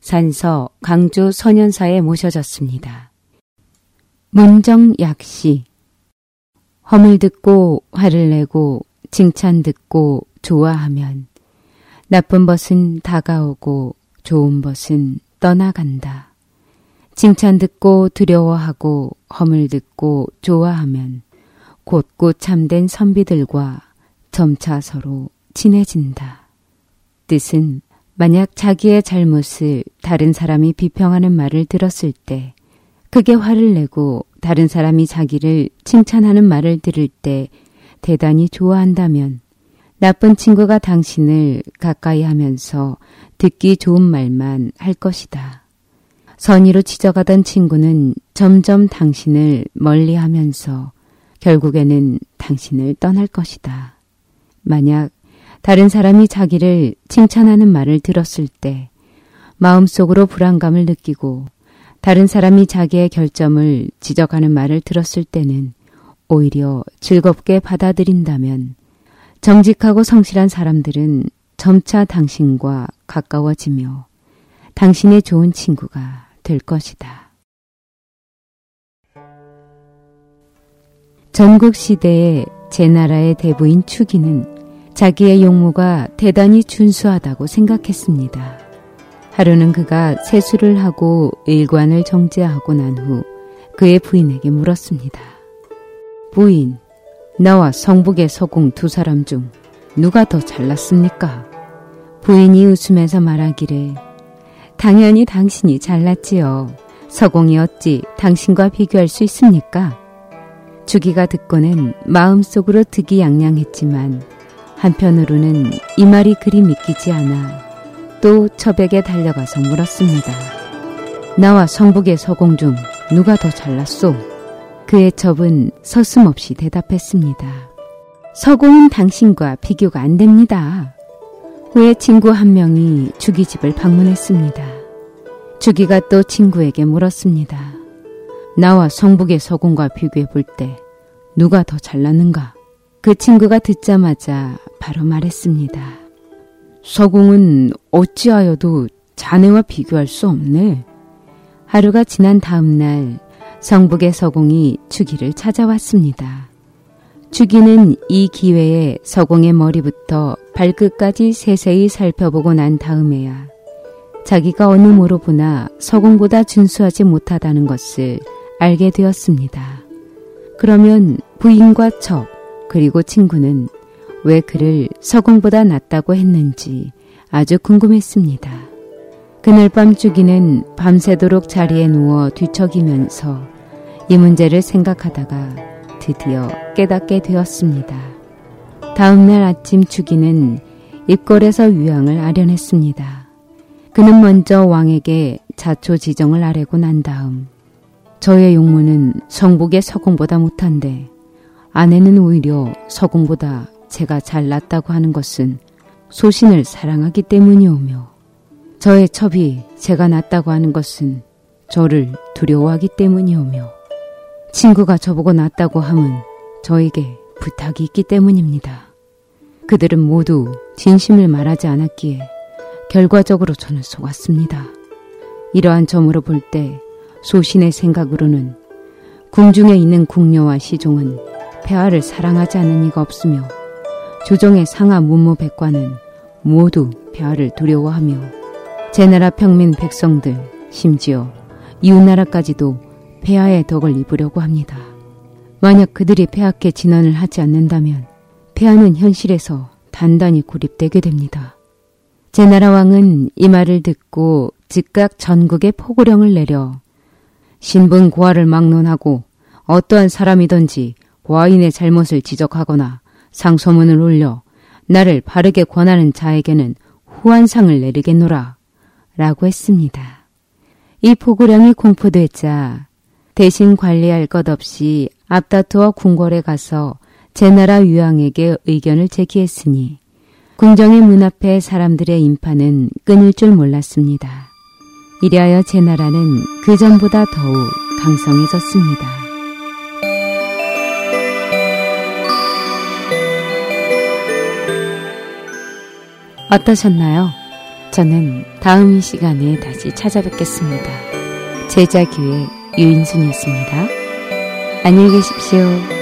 산서 강주 소년사에 모셔졌습니다. 문정약시 험을 듣고 화를 내고 칭찬 듣고 좋아하면 나쁜 벗은 다가오고 좋은 벗은 떠나간다. 칭찬 듣고 두려워하고 험을 듣고 좋아하면 곧고 참된 선비들과 점차 서로 친해진다. 뜻은 만약 자기의 잘못을 다른 사람이 비평하는 말을 들었을 때 크게 화를 내고 다른 사람이 자기를 칭찬하는 말을 들을 때 대단히 좋아한다면 나쁜 친구가 당신을 가까이 하면서 듣기 좋은 말만 할 것이다. 선의로 지적하던 친구는 점점 당신을 멀리 하면서 결국에는 당신을 떠날 것이다. 만약 다른 사람이 자기를 칭찬하는 말을 들었을 때 마음속으로 불안감을 느끼고 다른 사람이 자기의 결점을 지적하는 말을 들었을 때는 오히려 즐겁게 받아들인다면 정직하고 성실한 사람들은 점차 당신과 가까워지며 당신의 좋은 친구가 될 것이다. 전국 시대의 제 나라의 대부인 추기는 자기의 용모가 대단히 준수하다고 생각했습니다. 하루는 그가 세수를 하고 일관을 정제하고 난 후 그의 부인에게 물었습니다. 부인, 나와 성북의 서공 두 사람 중 누가 더 잘났습니까? 부인이 웃으면서 말하기를 당연히 당신이 잘났지요. 서공이 어찌 당신과 비교할 수 있습니까? 주기가 듣고는 마음속으로 득이양양했지만 한편으로는 이 말이 그리 믿기지 않아 또 처백에 달려가서 물었습니다. 나와 성북의 서공 중 누가 더 잘났소? 그의 첩은 서슴없이 대답했습니다. 서공은 당신과 비교가 안 됩니다. 후에 친구 한 명이 주기 집을 방문했습니다. 주기가 또 친구에게 물었습니다. 나와 성북의 서공과 비교해 볼 때 누가 더 잘났는가? 그 친구가 듣자마자 바로 말했습니다. 서공은 어찌하여도 자네와 비교할 수 없네. 하루가 지난 다음 날 성북의 서공이 주기를 찾아왔습니다. 주기는 이 기회에 서공의 머리부터 발끝까지 세세히 살펴보고 난 다음에야 자기가 어느 모로 보나 서공보다 준수하지 못하다는 것을 알게 되었습니다. 그러면 부인과 척 그리고 친구는 왜 그를 서공보다 낫다고 했는지 아주 궁금했습니다. 그날 밤 주기는 밤새도록 자리에 누워 뒤척이면서 이 문제를 생각하다가 드디어 깨닫게 되었습니다. 다음날 아침 주기는 입골에서 위왕을 아련했습니다. 그는 먼저 왕에게 자초 지정을 아뢰고 난 다음 저의 용무는 성북의 서공보다 못한데 아내는 오히려 서공보다 제가 잘났다고 하는 것은 소신을 사랑하기 때문이오며 저의 첩이 제가 낫다고 하는 것은 저를 두려워하기 때문이오며 친구가 저보고 낫다고 함은 저에게 부탁이 있기 때문입니다. 그들은 모두 진심을 말하지 않았기에 결과적으로 저는 속았습니다. 이러한 점으로 볼 때 소신의 생각으로는 궁중에 있는 궁녀와 시종은 폐하를 사랑하지 않는 이가 없으며 조정의 상하 문무백관은 모두 폐하를 두려워하며 제나라 평민 백성들 심지어 이웃나라까지도 폐하의 덕을 입으려고 합니다. 만약 그들이 폐하께 진언을 하지 않는다면 폐하는 현실에서 단단히 고립되게 됩니다. 제나라 왕은 이 말을 듣고 즉각 전국에 포고령을 내려 신분 고하를 막론하고 어떠한 사람이든지 고아인의 잘못을 지적하거나 상소문을 올려 나를 바르게 권하는 자에게는 후한상을 내리겠노라 라고 했습니다. 이 포고령이 공포되자 대신 관리할 것 없이 앞다투어 궁궐에 가서 제나라 위왕에게 의견을 제기했으니 궁정의 문 앞에 사람들의 인파는 끊을 줄 몰랐습니다. 이리하여 제나라는 그 전보다 더욱 강성해졌습니다. 어떠셨나요? 저는 다음 시간에 다시 찾아뵙겠습니다. 제자 교회 유인순이었습니다. 안녕히 계십시오.